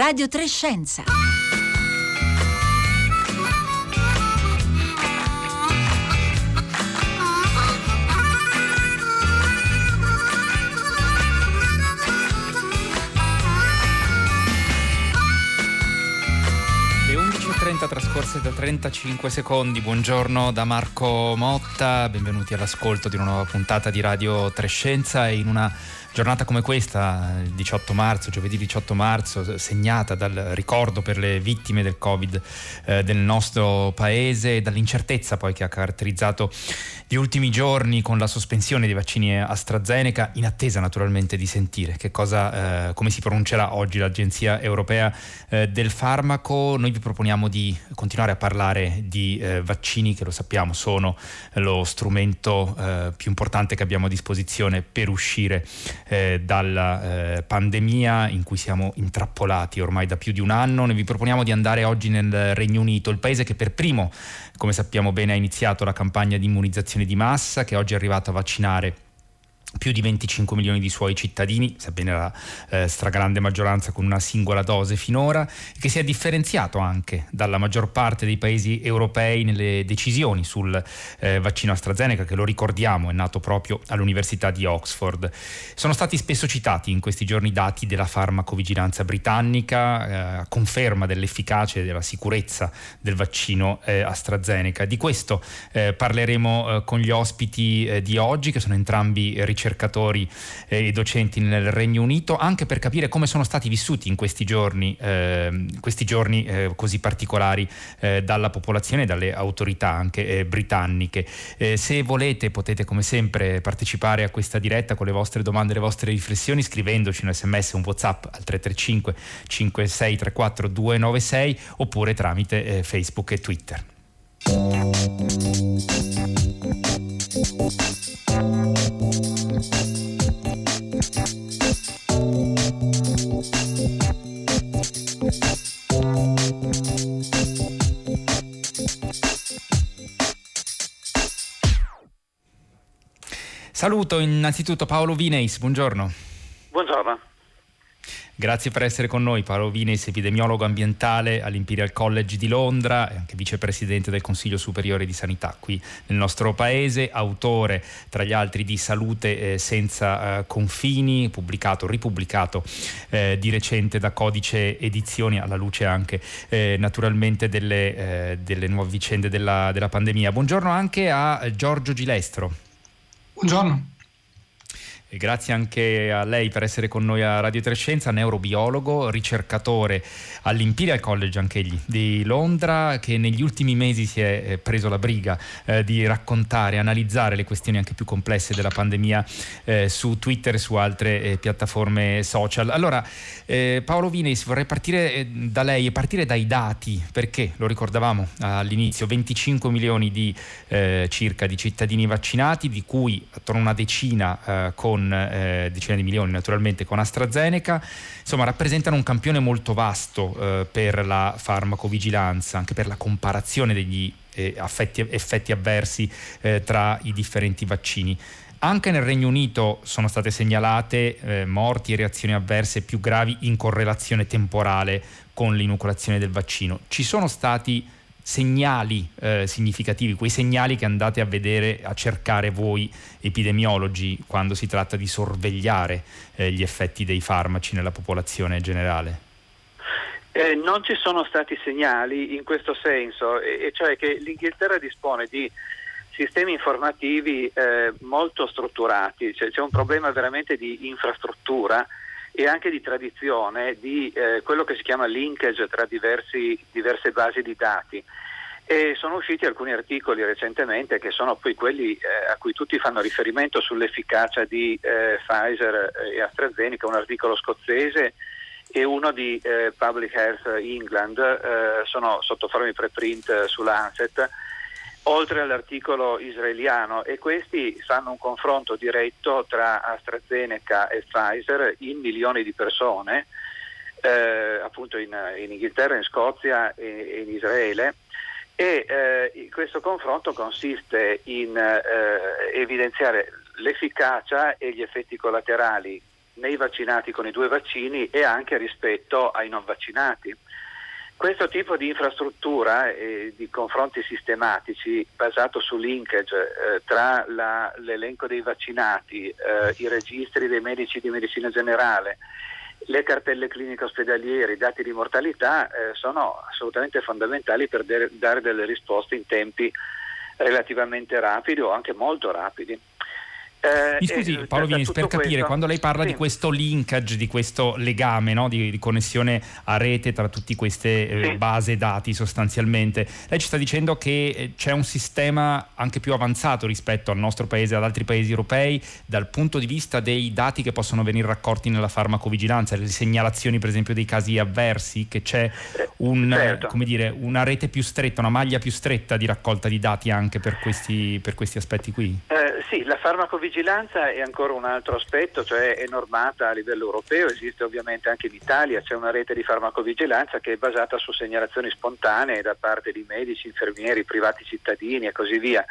Radio Trescenza. Le 11.30 trascorse da 35 secondi, buongiorno da Marco Motta, benvenuti all'ascolto di una nuova puntata di Radio Trescenza e in una giornata come questa, il 18 marzo, giovedì 18 marzo, segnata dal ricordo per le vittime del Covid eh, del nostro paese e dall'incertezza poi che ha caratterizzato gli ultimi giorni con la sospensione dei vaccini AstraZeneca, in attesa naturalmente di sentire cosa, eh, come si pronuncerà oggi l'Agenzia Europea eh, del Farmaco. Noi vi proponiamo di continuare a parlare di eh, vaccini che lo sappiamo sono lo strumento eh, più importante che abbiamo a disposizione per uscire eh, dalla eh, pandemia in cui siamo intrappolati ormai da più di un anno. Noi vi proponiamo di andare oggi nel Regno Unito, il paese che per primo, come sappiamo bene, ha iniziato la campagna di immunizzazione di massa, che oggi è arrivato a vaccinare più di 25 milioni di suoi cittadini, sebbene la eh, stragrande maggioranza con una singola dose finora, che si è differenziato anche dalla maggior parte dei paesi europei nelle decisioni sul eh, vaccino AstraZeneca, che lo ricordiamo è nato proprio all'Università di Oxford. Sono stati spesso citati in questi giorni dati della farmacovigilanza britannica, eh, conferma dell'efficacia e della sicurezza del vaccino eh, AstraZeneca. Di questo eh, parleremo eh, con gli ospiti di oggi, che sono entrambi ricercatori ricercatori eh, e docenti nel Regno Unito, anche per capire come sono stati vissuti in questi giorni, eh, questi giorni eh, così particolari eh, dalla popolazione e dalle autorità anche eh, britanniche. Eh, se volete potete come sempre partecipare a questa diretta con le vostre domande e le vostre riflessioni scrivendoci un sms, un whatsapp al 335 5634 296 oppure tramite Facebook e Twitter. Saluto innanzitutto Paolo Vineis, buongiorno. Buongiorno. Grazie per essere con noi, Paolo Vineis, epidemiologo ambientale all'Imperial College di Londra e anche vicepresidente del Consiglio Superiore di Sanità qui nel nostro paese, autore tra gli altri di Salute eh, senza eh, confini, pubblicato, ripubblicato eh, di recente da Codice Edizioni, alla luce anche eh, naturalmente delle, delle, nuove vicende della, della pandemia. Buongiorno anche a Giorgio Gilestro. Buongiorno. E grazie anche a lei per essere con noi a Radio Trescenza, neurobiologo, ricercatore all'Imperial College anch'egli di Londra, che negli ultimi mesi si è eh, preso la briga eh, di raccontare, analizzare le questioni anche più complesse della pandemia eh, su Twitter e su altre eh, piattaforme social. Allora, eh, Paolo Vineis, vorrei partire eh, da lei e partire dai dati, perché lo ricordavamo all'inizio, 25 milioni di circa di cittadini vaccinati, di cui attorno a una decina con con eh, decine di milioni naturalmente con AstraZeneca, insomma rappresentano un campione molto vasto eh, per la farmacovigilanza, anche per la comparazione degli eh, affetti, effetti avversi eh, tra i differenti vaccini. Anche nel Regno Unito sono state segnalate eh, morti e reazioni avverse più gravi in correlazione temporale con l'inoculazione del vaccino. Ci sono stati segnali eh, significativi, quei segnali che andate a vedere, a cercare voi epidemiologi quando si tratta di sorvegliare eh, gli effetti dei farmaci nella popolazione generale? Eh, non ci sono stati segnali in questo senso, e, cioè che l'Inghilterra dispone di sistemi informativi eh, molto strutturati, cioè, c'è un problema veramente di infrastruttura e anche di tradizione di eh, quello che si chiama linkage tra diversi, diverse basi di dati. E sono usciti alcuni articoli recentemente che sono poi quelli eh, a cui tutti fanno riferimento sull'efficacia di eh, Pfizer e AstraZeneca, un articolo scozzese e uno di eh, Public Health England, eh, sono sotto forma di preprint su Lancet oltre all'articolo israeliano e questi fanno un confronto diretto tra AstraZeneca e Pfizer in milioni di persone, eh, appunto in, in, Inghilterra, in Scozia e, in Israele. E eh, questo confronto consiste in eh, evidenziare l'efficacia e gli effetti collaterali nei vaccinati con i due vaccini e anche rispetto ai non vaccinati. Questo tipo di infrastruttura e di confronti sistematici basato su linkage eh, tra la, l'elenco dei vaccinati, eh, i registri dei medici di medicina generale, le cartelle cliniche ospedaliere, i dati di mortalità eh, sono assolutamente fondamentali per de- dare delle risposte in tempi relativamente rapidi o anche molto rapidi. Eh, Mi scusi eh, Paolo Vinis, per capire, questo, quando lei parla sì. di questo linkage, di questo legame no? di, di, connessione a rete tra tutte queste eh, sì. base dati sostanzialmente, lei ci sta dicendo che eh, c'è un sistema anche più avanzato rispetto al nostro paese e ad altri paesi europei dal punto di vista dei dati che possono venire raccolti nella farmacovigilanza, le segnalazioni per esempio dei casi avversi, che c'è eh, un, certo. dire, una rete più stretta, una maglia più stretta di raccolta di dati anche per questi, per questi aspetti qui? Eh, sì, la farmacovigilanza vigilanza è ancora un altro aspetto, cioè è normata a livello europeo, esiste ovviamente anche in Italia, c'è una rete di farmacovigilanza che è basata su segnalazioni spontanee da parte di medici, infermieri, privati cittadini e così via.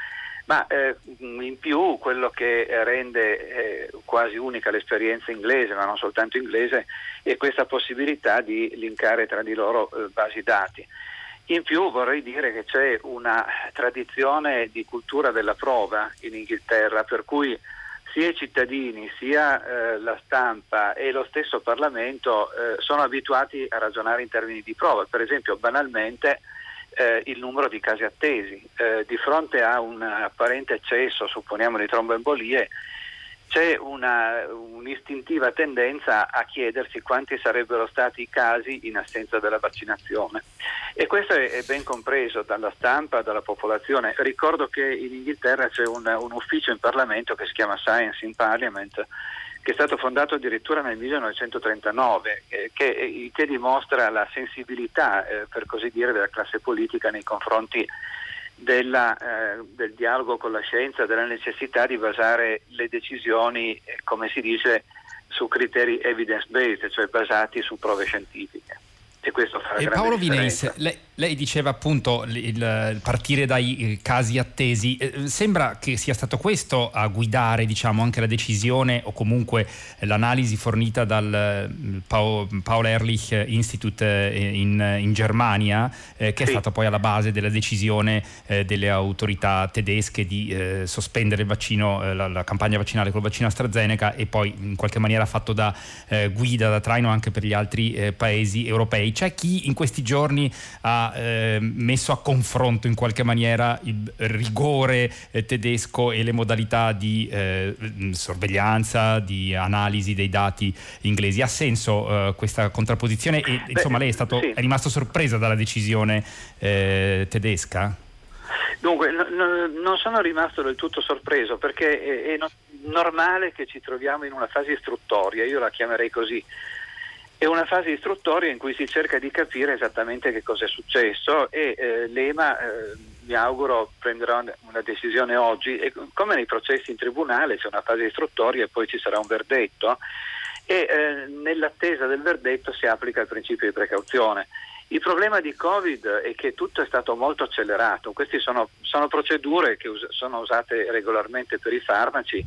Ma eh, in più quello che rende eh, quasi unica l'esperienza inglese, ma non soltanto inglese, è questa possibilità di linkare tra di loro eh, basi dati. In più vorrei dire che c'è una tradizione di cultura della prova in Inghilterra, per cui sia i cittadini, sia eh, la stampa e lo stesso Parlamento eh, sono abituati a ragionare in termini di prova. Per esempio, banalmente, eh, il numero di casi attesi. Eh, di fronte a un apparente eccesso, supponiamo, di tromboembolie, c'è una, un'istintiva tendenza a chiedersi quanti sarebbero stati i casi in assenza della vaccinazione. E questo è, ben compreso dalla stampa, dalla popolazione. Ricordo che in Inghilterra c'è un, un ufficio in Parlamento che si chiama Science in Parliament, che è stato fondato addirittura nel 1939, eh, che, che, dimostra la sensibilità, eh, per così dire, della classe politica nei confronti della, eh, del dialogo con la scienza, della necessità di basare le decisioni, eh, come si dice, su criteri evidence-based, cioè basati su prove scientifiche. E questo fa e Paolo Vines, lei, lei, diceva appunto il, il partire dai eh, casi attesi, eh, sembra che sia stato questo a guidare diciamo, anche la decisione o comunque l'analisi fornita dal Paul Ehrlich Institute in, in Germania, eh, che sì. è stata poi alla base della decisione eh, delle autorità tedesche di eh, sospendere il vaccino, eh, la, la, campagna vaccinale col vaccino AstraZeneca e poi in qualche maniera fatto da guida, da traino anche per gli altri paesi europei c'è chi in questi giorni ha eh, messo a confronto in qualche maniera il rigore eh, tedesco e le modalità di eh, sorveglianza, di analisi dei dati inglesi. Ha senso eh, questa contrapposizione e Beh, insomma lei è, stato, sì. è, rimasto sorpresa dalla decisione eh, tedesca? Dunque, no, no, non sono rimasto del tutto sorpreso perché è, è no, normale che ci troviamo in una fase istruttoria, io la chiamerei così è una fase istruttoria in cui si cerca di capire esattamente che cosa è successo e eh, l'EMA eh, mi auguro prenderà una decisione oggi e come nei processi in tribunale c'è una fase istruttoria e poi ci sarà un verdetto e eh, nell'attesa del verdetto si applica il principio di precauzione. Il problema di Covid è che tutto è stato molto accelerato, queste sono, sono procedure che us- sono usate regolarmente per i farmaci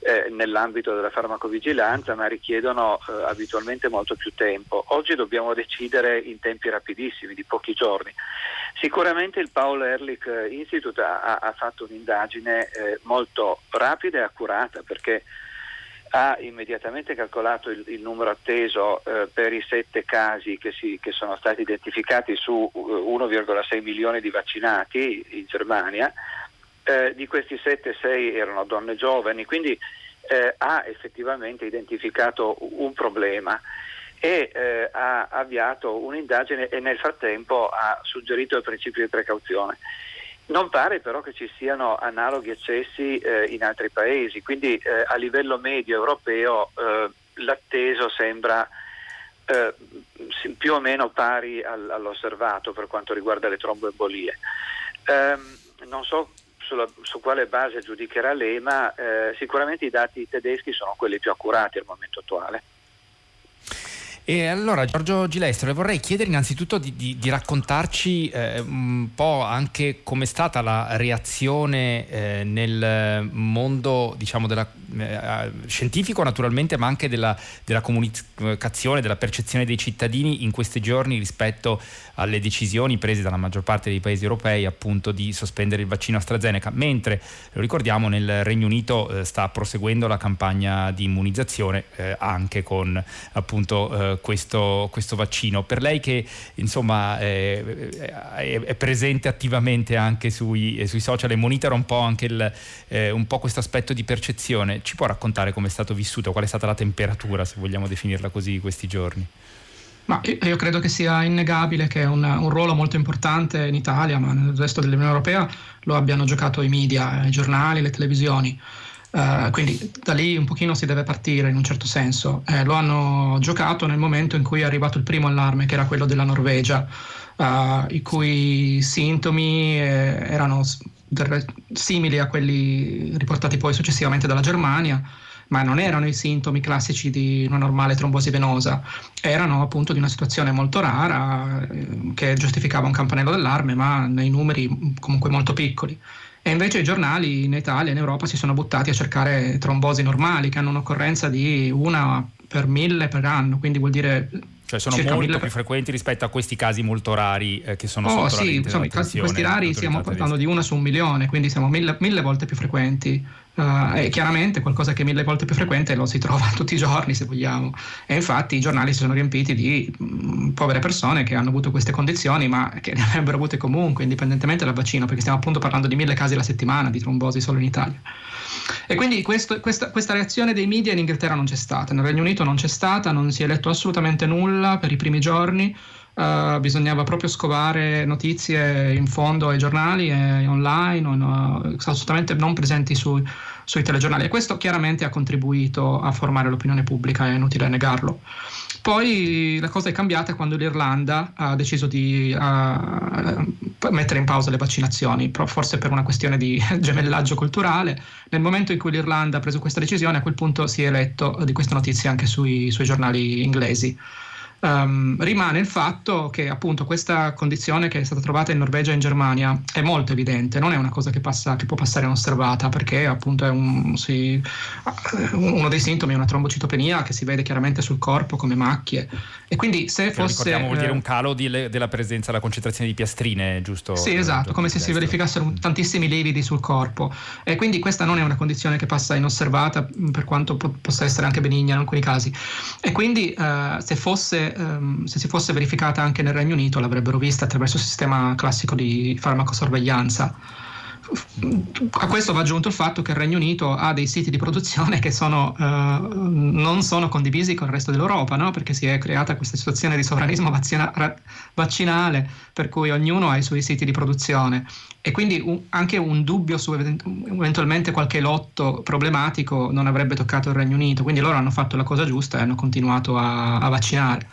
eh, nell'ambito della farmacovigilanza, ma richiedono eh, abitualmente molto più tempo. Oggi dobbiamo decidere in tempi rapidissimi, di pochi giorni. Sicuramente il Paul Ehrlich Institute ha, ha fatto un'indagine eh, molto rapida e accurata perché ha immediatamente calcolato il, il numero atteso eh, per i sette casi che, si, che, sono stati identificati su 1,6 eh, milioni di vaccinati in Germania, eh, di questi 7-6 erano donne giovani, quindi eh, ha effettivamente identificato un problema e eh, ha avviato un'indagine e nel frattempo ha suggerito il principio di precauzione. Non pare però che ci siano analoghi eccessi eh, in altri paesi, quindi eh, a livello medio europeo eh, l'atteso sembra più o meno pari all'osservato per quanto riguarda le tromboembolie. Um, non so sulla, su quale base giudicherà l'EMA, eh, sicuramente i dati tedeschi sono quelli più accurati al momento attuale. E allora Giorgio Gilestro, vorrei chiedere innanzitutto di, di, di raccontarci eh, un po' anche com'è stata la reazione eh, nel mondo diciamo, della, eh, scientifico naturalmente, ma anche della, della, comunicazione, della percezione dei cittadini in questi giorni rispetto alle decisioni prese dalla maggior parte dei paesi europei appunto di sospendere il vaccino AstraZeneca, mentre lo ricordiamo nel Regno Unito eh, sta proseguendo la campagna di immunizzazione eh, anche con appunto questo, questo, vaccino. Per lei che insomma è, è presente attivamente anche sui, sui, social e monitora un po' anche eh, questo aspetto di percezione, ci può raccontare come è stato vissuto, qual è stata la temperatura, se vogliamo definirla così, questi giorni? Ma io credo che sia innegabile che un, un, ruolo molto importante in Italia, ma nel resto dell'Unione Europea, lo abbiano giocato i media, i giornali, le televisioni. Uh, quindi da lì un pochino si deve partire in un certo senso. Eh, lo hanno giocato nel momento in cui è arrivato il primo allarme, che era quello della Norvegia, uh, i cui sintomi eh, erano simili a quelli riportati poi successivamente dalla Germania, ma non erano i sintomi classici di una normale trombosi venosa, erano appunto di una situazione molto rara eh, che giustificava un campanello d'allarme, ma nei numeri comunque molto piccoli. E invece i giornali in Italia e in Europa si sono buttati a cercare trombosi normali che hanno un'occorrenza di una per mille per anno, quindi vuol dire cioè sono molto mille... più frequenti rispetto a questi casi molto rari eh, che sono oh, sotto sì, insomma, questi rari stiamo parlando di una su un milione, quindi siamo mille, mille volte più frequenti Uh, chiaramente qualcosa che è mille volte più frequente lo si trova tutti i giorni se vogliamo. E infatti i giornali si sono riempiti di mh, mm, povere persone che hanno avuto queste condizioni ma che ne avrebbero avute comunque indipendentemente dal vaccino perché stiamo appunto parlando di mille casi alla settimana di trombosi solo in Italia. E quindi questo, questa, questa, reazione dei media in Inghilterra non c'è stata nel Regno Unito non c'è stata non si è letto assolutamente nulla per i primi giorni Uh, bisognava proprio scovare notizie in fondo ai giornali e online, uh, assolutamente non presenti su, sui telegiornali e questo chiaramente ha contribuito a formare l'opinione pubblica, è inutile negarlo. Poi la cosa è cambiata quando l'Irlanda ha deciso di uh, mettere in pausa le vaccinazioni, forse per una questione di gemellaggio culturale. Nel momento in cui l'Irlanda ha preso questa decisione, a quel punto si è letto di queste notizie anche sui, sui giornali inglesi. Um, rimane il fatto che appunto questa condizione che è stata trovata in Norvegia e in Germania è molto evidente, non è una cosa che, passa, che può passare inosservata perché appunto è un, sì, uno dei sintomi è una trombocitopenia che si vede chiaramente sul corpo come macchie. E quindi se fosse... Ricordiamo vuol dire un calo di, della presenza, la concentrazione di piastrine, giusto? Sì, esatto, come se si verificassero tantissimi lividi sul corpo. E quindi questa non è una condizione che passa inosservata per quanto po- possa essere anche benigna in alcuni casi. E quindi uh, se fosse ehm, se si fosse verificata anche nel Regno Unito l'avrebbero vista attraverso il sistema classico di farmacosorveglianza. A questo va aggiunto il fatto che il Regno Unito ha dei siti di produzione che sono, eh, non sono condivisi con il resto dell'Europa, no? perché si è creata questa situazione di sovranismo vaccina- vaccinale per cui ognuno ha i suoi siti di produzione e quindi un, anche un dubbio su eventualmente qualche lotto problematico non avrebbe toccato il Regno Unito, quindi loro hanno fatto la cosa giusta e hanno continuato a, a vaccinare.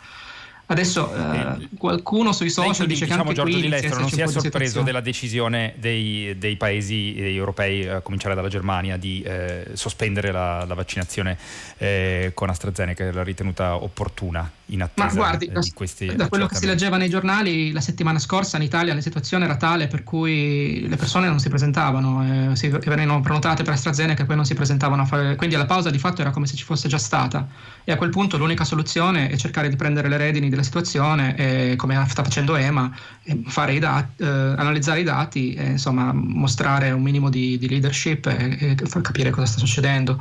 Adesso eh, qualcuno sui social dice diciamo, che anche Giorgio Di Lestro non si è sorpreso della decisione dei, dei paesi europei, a cominciare dalla Germania, di eh, sospendere la, la vaccinazione eh, con AstraZeneca, l'ha ritenuta opportuna in attesa Ma guardi, di questi Da quello che si leggeva nei giornali la settimana scorsa in Italia la situazione era tale per cui le persone non si presentavano, eh, si venivano prenotate per AstraZeneca e poi non si presentavano a fare... Quindi la pausa di fatto era come se ci fosse già stata e a quel punto l'unica soluzione è cercare di prendere le redini della situazione e, come sta facendo EMA, i dati, eh, analizzare i dati e insomma mostrare un minimo di, di leadership e, e, far capire cosa sta succedendo.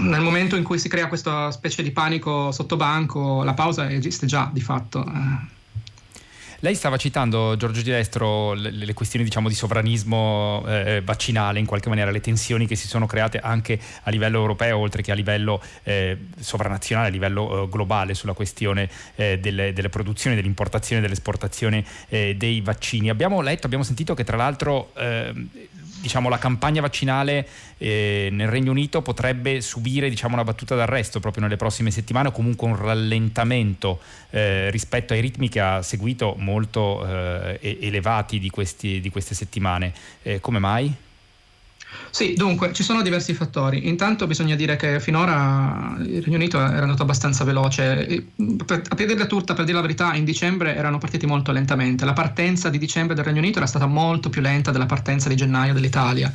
Nel momento in cui si crea questa specie di panico sotto banco, la pausa esiste già di fatto. Eh. Lei stava citando, Giorgio Di Destro, le, le questioni diciamo, di sovranismo eh, vaccinale, in qualche maniera, le tensioni che si sono create anche a livello europeo, oltre che a livello eh, sovranazionale, a livello eh, globale, sulla questione eh, delle, delle, produzioni, dell'importazione e dell'esportazione eh, dei vaccini. Abbiamo letto, abbiamo sentito che tra l'altro ehm, diciamo, la campagna vaccinale eh, nel Regno Unito potrebbe subire diciamo, una battuta d'arresto proprio nelle prossime settimane o comunque un rallentamento eh, rispetto ai ritmi che ha seguito molto eh, elevati di, questi, di, queste settimane. Eh, come mai? Sì, dunque ci sono diversi fattori. Intanto bisogna dire che finora il Regno Unito era andato abbastanza veloce. A piede turta, per dire la verità, in dicembre erano partiti molto lentamente. La partenza di dicembre del Regno Unito era stata molto più lenta della partenza di gennaio dell'Italia.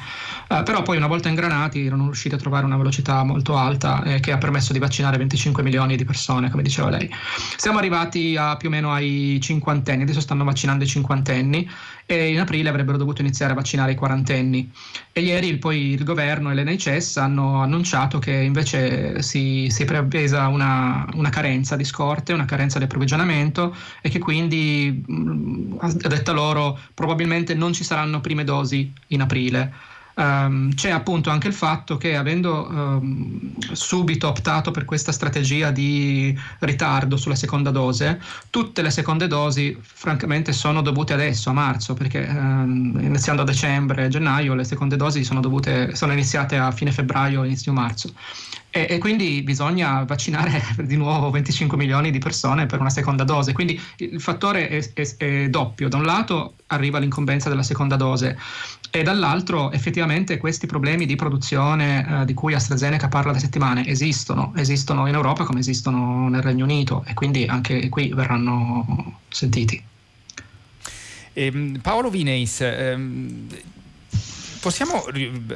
Uh, però poi una volta ingranati erano riusciti a trovare una velocità molto alta eh, che ha permesso di vaccinare 25 milioni di persone, come diceva lei. Siamo arrivati a più o meno ai cinquantenni, adesso stanno vaccinando i cinquantenni e in aprile avrebbero dovuto iniziare a vaccinare i quarantenni. E ieri poi il governo e l'NHS hanno annunciato che invece si, si è preavvesa una, una, carenza di scorte, una carenza di approvvigionamento e che quindi, a detta loro, probabilmente non ci saranno prime dosi in aprile. Um, c'è appunto anche il fatto che avendo um, subito optato per questa strategia di ritardo sulla seconda dose, tutte le seconde dosi francamente sono dovute adesso, a marzo, perché um, iniziando a dicembre e gennaio le seconde dosi sono, dovute, sono iniziate a fine febbraio, inizio marzo. E, e, quindi bisogna vaccinare di nuovo 25 milioni di persone per una seconda dose. Quindi il fattore è, è, è doppio. Da un lato arriva l'incombenza della seconda dose e dall'altro effettivamente questi problemi di produzione eh, di cui AstraZeneca parla da settimane esistono, esistono in Europa come esistono nel Regno Unito e quindi anche qui verranno sentiti. Eh, Paolo Vineis, ehm, possiamo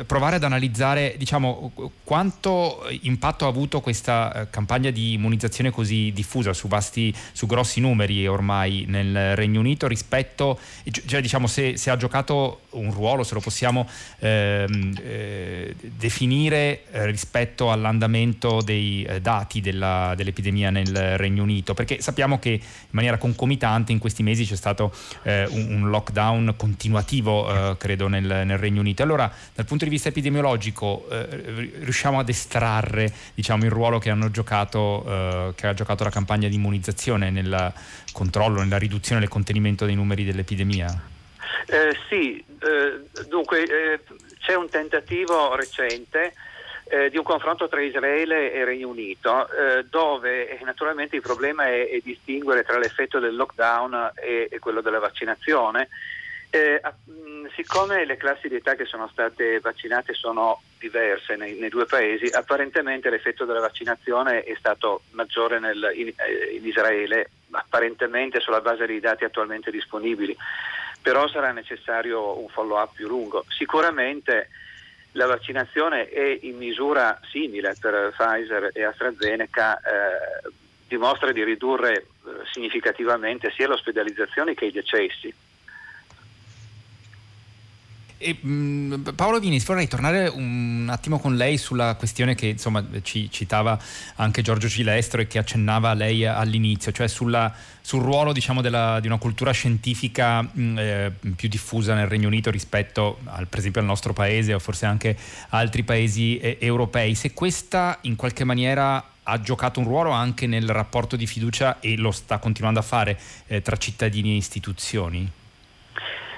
provare ad analizzare diciamo, quanto impatto ha avuto questa eh, campagna di immunizzazione così diffusa su, vasti, su grossi numeri ormai nel Regno Unito rispetto, cioè diciamo se, se ha giocato un ruolo, se lo possiamo ehm, eh, definire eh, rispetto all'andamento dei eh, dati della, dell'epidemia nel Regno Unito, perché sappiamo che in maniera concomitante in questi mesi c'è stato eh, un, un, lockdown continuativo, eh, credo, nel, nel Regno Unito. Allora, dal punto di vista epidemiologico, eh, riusciamo ad estrarre diciamo, il ruolo che, giocato, eh, che, ha giocato la campagna di immunizzazione nel controllo, nella riduzione e nel contenimento dei numeri dell'epidemia? Eh, sì, eh, dunque eh, c'è un tentativo recente eh, di un confronto tra Israele e Regno Unito, eh, dove naturalmente il problema è, è, distinguere tra l'effetto del lockdown e, e quello della vaccinazione. Eh, mh, siccome le classi di età che sono state vaccinate sono diverse nei, nei, due paesi, apparentemente l'effetto della vaccinazione è stato maggiore nel, in, eh, in, Israele, apparentemente sulla base dei dati attualmente disponibili, però sarà necessario un follow up più lungo. Sicuramente la vaccinazione è in misura simile per Pfizer e AstraZeneca. Eh, dimostra di ridurre eh, significativamente sia le ospedalizzazioni che i decessi. E, mh, mm, Paolo Vinis, vorrei tornare un attimo con lei sulla questione che insomma, ci citava anche Giorgio Cilestro e che accennava lei all'inizio, cioè sulla, sul ruolo diciamo, della, di una cultura scientifica mh, mm, eh, più diffusa nel Regno Unito rispetto al, per esempio al nostro paese o forse anche altri paesi eh, europei. Se questa in qualche maniera ha giocato un ruolo anche nel rapporto di fiducia e lo sta continuando a fare eh, tra cittadini e istituzioni?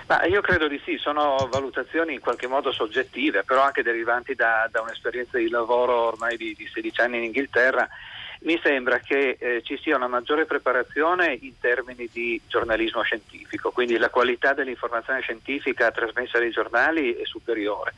Ma io credo di sì, sono valutazioni in qualche modo soggettive, però anche derivanti da, da un'esperienza di lavoro ormai di, di, 16 anni in Inghilterra. Mi sembra che eh, ci sia una maggiore preparazione in termini di giornalismo scientifico, quindi la qualità dell'informazione scientifica trasmessa dai giornali è superiore.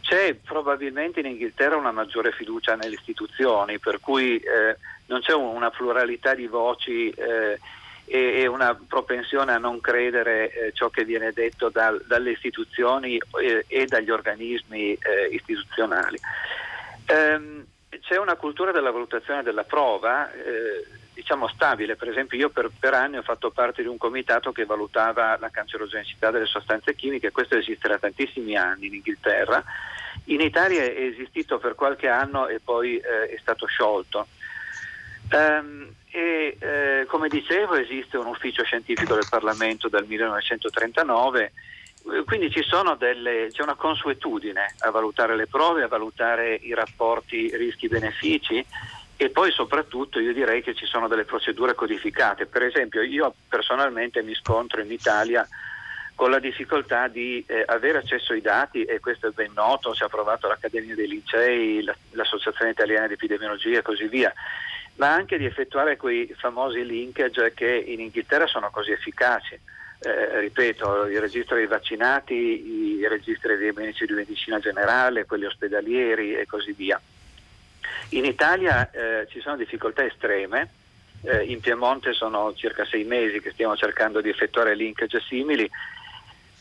C'è probabilmente in Inghilterra una maggiore fiducia nelle istituzioni, per cui eh, non c'è una pluralità di voci eh, e, una propensione a non credere eh, ciò che viene detto dal, dalle istituzioni e, e dagli organismi eh, istituzionali. Ehm, c'è una cultura della valutazione della prova, eh, diciamo stabile, per esempio io per, per, anni ho fatto parte di un comitato che valutava la cancerogenicità delle sostanze chimiche, questo esiste da tantissimi anni in Inghilterra, in Italia è esistito per qualche anno e poi eh, è stato sciolto. Um, e eh, come dicevo esiste un ufficio scientifico del Parlamento dal 1939 eh, quindi delle, c'è una consuetudine a valutare le prove, a valutare i rapporti rischi-benefici e poi soprattutto io direi che ci sono delle procedure codificate. Per esempio io personalmente mi scontro in Italia con la difficoltà di eh, avere accesso ai dati e questo è ben noto, si è approvato l'Accademia dei Licei, l'Associazione Italiana di Epidemiologia e così via ma anche di effettuare quei famosi linkage che in Inghilterra sono così efficaci. eh, ripeto, il registro dei vaccinati, i registri dei medici di medicina generale, quelli ospedalieri e così via. In Italia eh, ci sono difficoltà estreme, eh, in Piemonte sono circa sei mesi che stiamo cercando di effettuare linkage simili,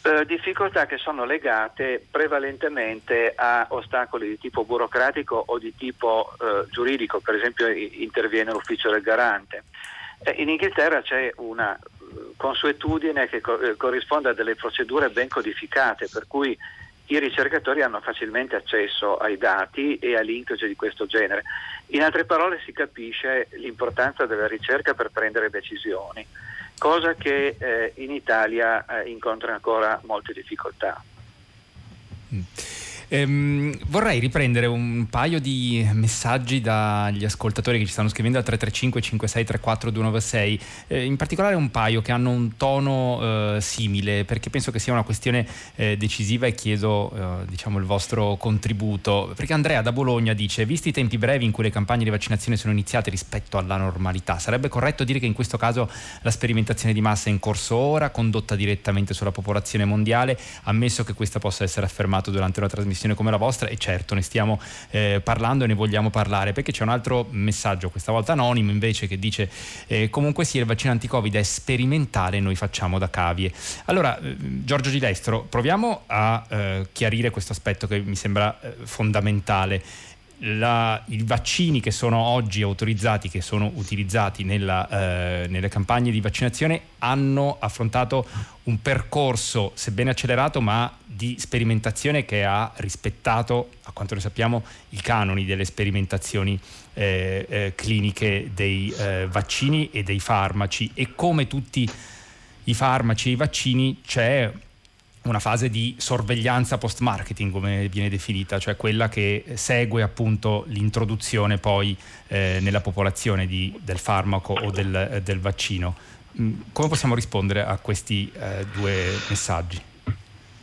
eh, difficoltà che sono legate prevalentemente a ostacoli di tipo burocratico o di tipo eh, giuridico, per esempio interviene l'ufficio del garante. Eh, in Inghilterra c'è una eh, consuetudine che co- corrisponde a delle procedure ben codificate, per cui i ricercatori hanno facilmente accesso ai dati e a linkage di questo genere. In altre parole si capisce l'importanza della ricerca per prendere decisioni, cosa che eh, in Italia eh, incontra ancora molte difficoltà. Mm. Ehm, vorrei riprendere un paio di messaggi dagli ascoltatori che ci stanno scrivendo al 335 5634 296, eh, in particolare un paio che hanno un tono eh, simile perché penso che sia una questione eh, decisiva e chiedo eh, diciamo, il vostro contributo. Perché Andrea da Bologna dice, visti i tempi brevi in cui le campagne di vaccinazione sono iniziate rispetto alla normalità, sarebbe corretto dire che in questo caso la sperimentazione di massa è in corso ora, condotta direttamente sulla popolazione mondiale, ammesso che questa possa essere affermata durante una trasmissione trasmissione come la vostra e certo ne stiamo eh, parlando e ne vogliamo parlare perché c'è un altro messaggio, questa volta anonimo invece, che dice eh, comunque sia il vaccino anti-covid è sperimentale noi facciamo da cavie. Allora, eh, Giorgio Gilestro, proviamo a eh, chiarire questo aspetto che mi sembra eh, fondamentale la, i vaccini che sono oggi autorizzati, che sono utilizzati nella, eh, nelle campagne di vaccinazione, hanno affrontato un percorso, sebbene accelerato, ma di sperimentazione che ha rispettato, a quanto ne sappiamo, i canoni delle sperimentazioni eh, eh, cliniche dei eh, vaccini e dei farmaci. E come tutti i farmaci e i vaccini c'è una fase di sorveglianza post marketing come viene definita, cioè quella che segue appunto l'introduzione poi eh, nella popolazione di, del farmaco o del, del, vaccino. Mm, come possiamo rispondere a questi eh, due messaggi?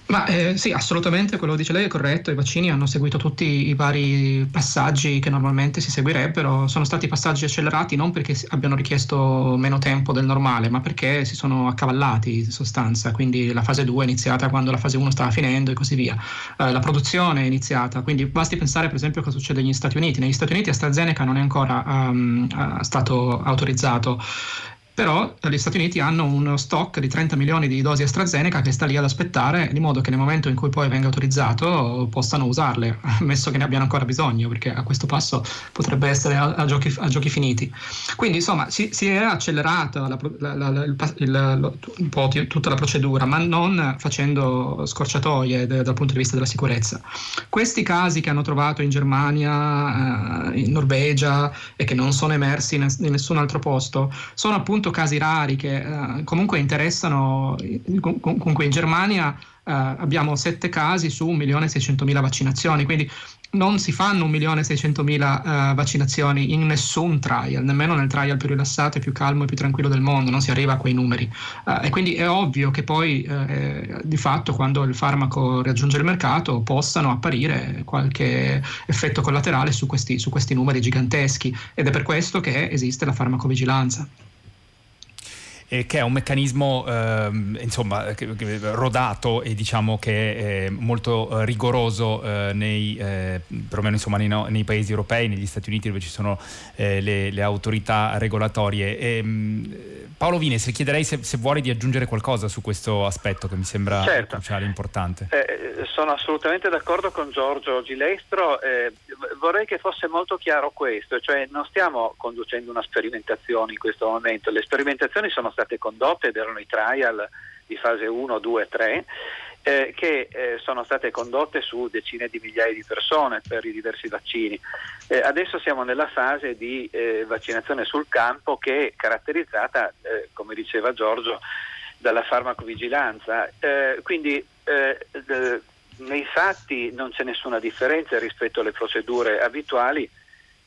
Ma eh, sì, assolutamente quello che dice lei è corretto, i vaccini hanno seguito tutti i vari passaggi che normalmente si seguirebbero, sono stati passaggi accelerati non perché abbiano richiesto meno tempo del normale, ma perché si sono accavallati in sostanza, quindi la fase 2 è iniziata quando la fase 1 stava finendo e così via. Eh, la produzione è iniziata, quindi basti pensare per esempio a cosa succede negli Stati Uniti, negli Stati Uniti AstraZeneca non è ancora um, stato autorizzato però gli Stati Uniti hanno uno stock di 30 milioni di dosi AstraZeneca che sta lì ad aspettare, di modo che nel momento in cui poi venga autorizzato possano usarle, ammesso che ne abbiano ancora bisogno, perché a questo passo potrebbe essere a, a, giochi, a giochi, finiti. Quindi insomma si, si è accelerata un po' tutta la procedura, ma non facendo scorciatoie de, dal punto di vista della sicurezza. Questi casi che hanno trovato in Germania, eh, in Norvegia e che non sono emersi in, in nessun altro posto, sono appunto appunto casi rari che eh, comunque interessano, comunque in Germania eh, abbiamo 7 casi su 1.600.000 vaccinazioni, quindi non si fanno 1.600.000 uh, vaccinazioni in nessun trial, nemmeno nel trial più rilassato, più calmo e più tranquillo del mondo, non si arriva a quei numeri. Uh, e quindi è ovvio che poi uh, di fatto quando il farmaco raggiunge il mercato possano apparire qualche effetto collaterale su questi, su questi numeri giganteschi ed è per questo che esiste la farmacovigilanza eh, che è un meccanismo eh, insomma, rodato e diciamo che è molto eh, rigoroso eh, nei, eh, perlomeno insomma, nei, no, nei, paesi europei, negli Stati Uniti dove ci sono eh, le, le, autorità regolatorie. E, ehm, Paolo Vines, chiederei se, se, vuole di aggiungere qualcosa su questo aspetto che mi sembra certo. cruciale e importante. sono assolutamente d'accordo con Giorgio Gilestro, vorrei che fosse molto chiaro questo, cioè non stiamo conducendo una sperimentazione in questo momento, le sperimentazioni sono state condotte ed erano i trial di fase 1, 2, 3 eh, che eh, sono state condotte su decine di migliaia di persone per i diversi vaccini. Eh, adesso siamo nella fase di eh, vaccinazione sul campo che è caratterizzata, eh, come diceva Giorgio, dalla farmacovigilanza. Eh, quindi nei fatti non c'è nessuna differenza rispetto alle procedure abituali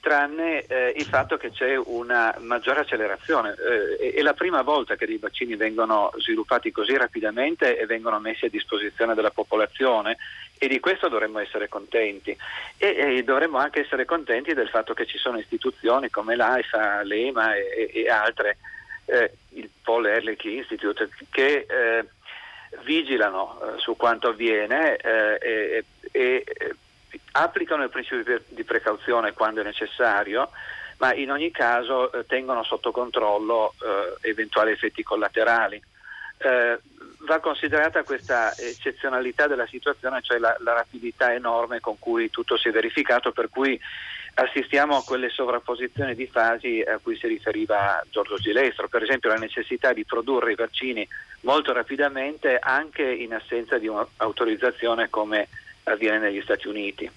tranne eh, il fatto che c'è una maggiore accelerazione. Eh, è la prima volta che dei vaccini vengono sviluppati così rapidamente e vengono messi a disposizione della popolazione e di questo dovremmo essere contenti. E, e dovremmo anche essere contenti del fatto che ci sono istituzioni come l'AIFA, l'EMA e, e altre eh, il Paul Ehrlich Institute, che eh, vigilano eh, su quanto avviene eh, e, applicano il principio di precauzione quando è necessario, ma in ogni caso eh, tengono sotto controllo eh, eventuali effetti collaterali. Eh, va considerata questa eccezionalità della situazione, cioè la, la, rapidità enorme con cui tutto si è verificato, per cui assistiamo a quelle sovrapposizioni di fasi a cui si riferiva Giorgio Gilestro, per esempio la necessità di produrre i vaccini molto rapidamente anche in assenza di un'autorizzazione come avviene negli Stati Uniti.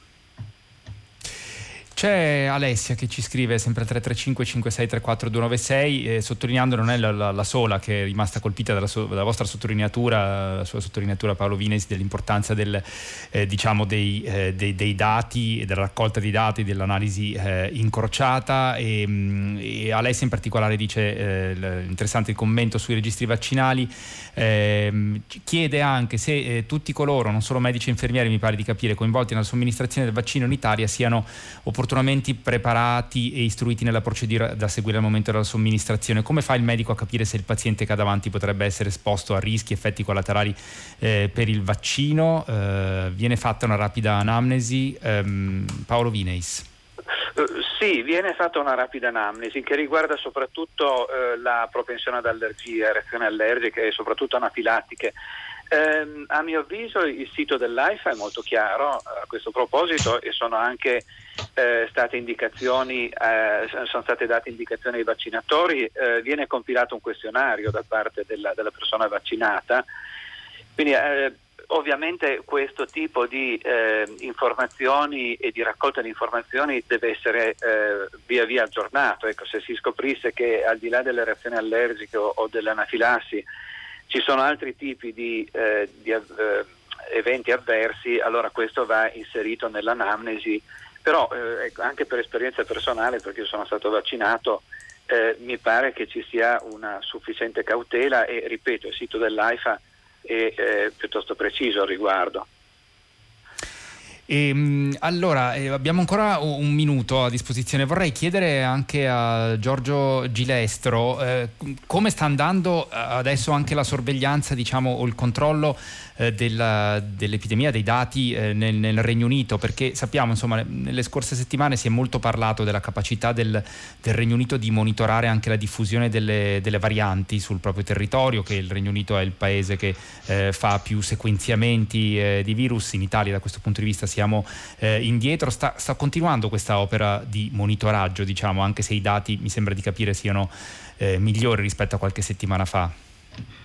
C'è Alessia che ci scrive sempre 335 5634 296 eh, sottolineando non è la, la, la, sola che è rimasta colpita dalla, so, dalla, vostra sottolineatura, la sua sottolineatura Paolo Vines dell'importanza del, eh, diciamo dei, eh, dei, dei, dati, della raccolta dei dati, dell'analisi eh, incrociata. E, mm, e, Alessia in particolare dice eh, interessante il commento sui registri vaccinali ehm, chiede anche se eh, tutti coloro, non solo medici e infermieri mi pare di capire, coinvolti nella somministrazione del vaccino in Italia siano opportunamente opportunamente preparati e istruiti nella procedura da seguire al momento della somministrazione. Come fa il medico a capire se il paziente che ha davanti potrebbe essere esposto a rischi, effetti collaterali eh, per il vaccino? Eh, viene fatta una rapida anamnesi. Um, Paolo Vineis. Uh, sì, viene fatta una rapida anamnesi che riguarda soprattutto uh, la propensione ad allergie, reazioni allergiche e soprattutto anafilattiche. Eh, a mio avviso il sito dell'AIFA è molto chiaro a questo proposito e sono anche eh, state eh, sono state date indicazioni ai vaccinatori, eh, viene compilato un questionario da parte della, della persona vaccinata. Quindi eh, ovviamente questo tipo di eh, informazioni e di raccolta di informazioni deve essere via via aggiornato. Ecco, se si scoprisse che al di là delle reazioni allergiche o, o dell'anafilassi ci sono altri tipi di, eh, di eh, eventi avversi, allora questo va inserito nell'anamnesi, però eh, ecco, anche per esperienza personale, perché io sono stato vaccinato, eh, mi pare che ci sia una sufficiente cautela e ripeto, il sito dell'AIFA è eh, piuttosto preciso al riguardo. E, ehm, allora, eh, abbiamo ancora un minuto a disposizione. Vorrei chiedere anche a Giorgio Gilestro eh, come sta andando eh, adesso anche la sorveglianza, diciamo, o il controllo eh, della, dell'epidemia, dei dati eh, nel, nel, Regno Unito, perché sappiamo, insomma, nelle scorse settimane si è molto parlato della capacità del, del Regno Unito di monitorare anche la diffusione delle, delle, varianti sul proprio territorio, che il Regno Unito è il paese che eh, fa più sequenziamenti di virus, in Italia da questo punto di vista siamo eh, indietro, sta, sta continuando questa opera di monitoraggio, diciamo, anche se i dati mi sembra di capire siano eh, migliori rispetto a qualche settimana fa.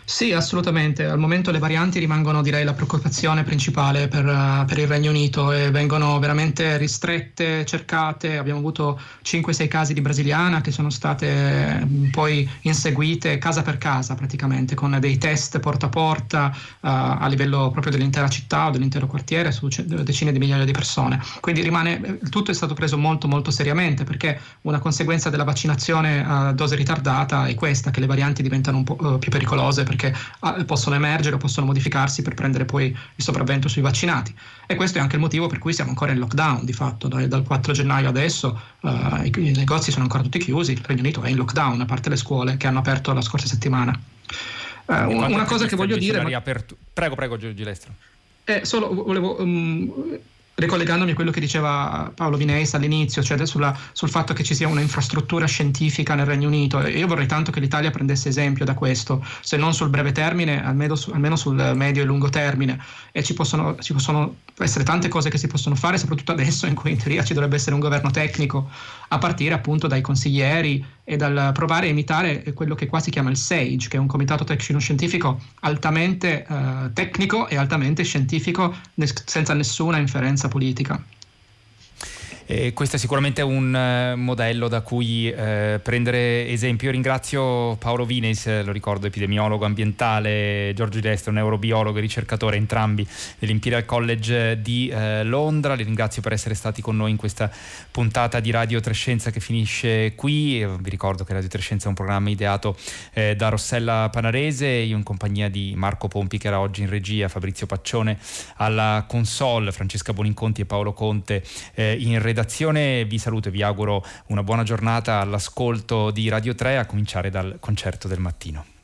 Sì, assolutamente. Al momento le varianti rimangono, direi, la preoccupazione principale per, uh, per, il Regno Unito e vengono veramente ristrette, cercate. Abbiamo avuto 5-6 casi di brasiliana che sono state um, poi inseguite casa per casa praticamente con dei test porta a porta uh, a livello proprio dell'intera città o dell'intero quartiere su decine di migliaia di persone. Quindi rimane, tutto è stato preso molto molto seriamente perché una conseguenza della vaccinazione a dose ritardata è questa, che le varianti diventano un po' più pericolose perché ah, possono emergere o possono modificarsi per prendere poi il sopravvento sui vaccinati. E questo è anche il motivo per cui siamo ancora in lockdown, di fatto, dal, dal 4 gennaio adesso uh, i, negozi sono ancora tutti chiusi, il Regno Unito è in lockdown, a parte le scuole che hanno aperto la scorsa settimana. Uh, una, cosa che voglio dire... Ma... Prego, prego, Gilestro. Eh, solo volevo um, ricollegandomi a quello che diceva Paolo Vineis all'inizio, cioè sulla, sul fatto che ci sia un'infrastruttura scientifica nel Regno Unito, io vorrei tanto che l'Italia prendesse esempio da questo, se non sul breve termine, almeno, su, almeno sul medio e lungo termine. E ci possono, ci possono, essere tante cose che si possono fare, soprattutto adesso in cui in teoria ci dovrebbe essere un governo tecnico, a partire appunto dai consiglieri e dal provare a imitare quello che qua si chiama il SAGE, che è un comitato tecnico-scientifico altamente eh, tecnico e altamente scientifico, senza nessuna inferenza politica. E questo è sicuramente un uh, modello da cui uh, prendere esempio. Io ringrazio Paolo Vines, lo ricordo, epidemiologo ambientale, Giorgio Destro, neurobiologo e ricercatore, entrambi dell'Imperial College di uh, Londra. Li ringrazio per essere stati con noi in questa puntata di Radio Trescenza che finisce qui. Vi ricordo che Radio Trescenza è un programma ideato eh, da Rossella Panarese, io in compagnia di Marco Pompi che era oggi in regia, Fabrizio Paccione alla console, Francesca Boninconti e Paolo Conte eh, in redazione redazione. Vi saluto e vi auguro una buona giornata all'ascolto di Radio 3 a cominciare dal concerto del mattino.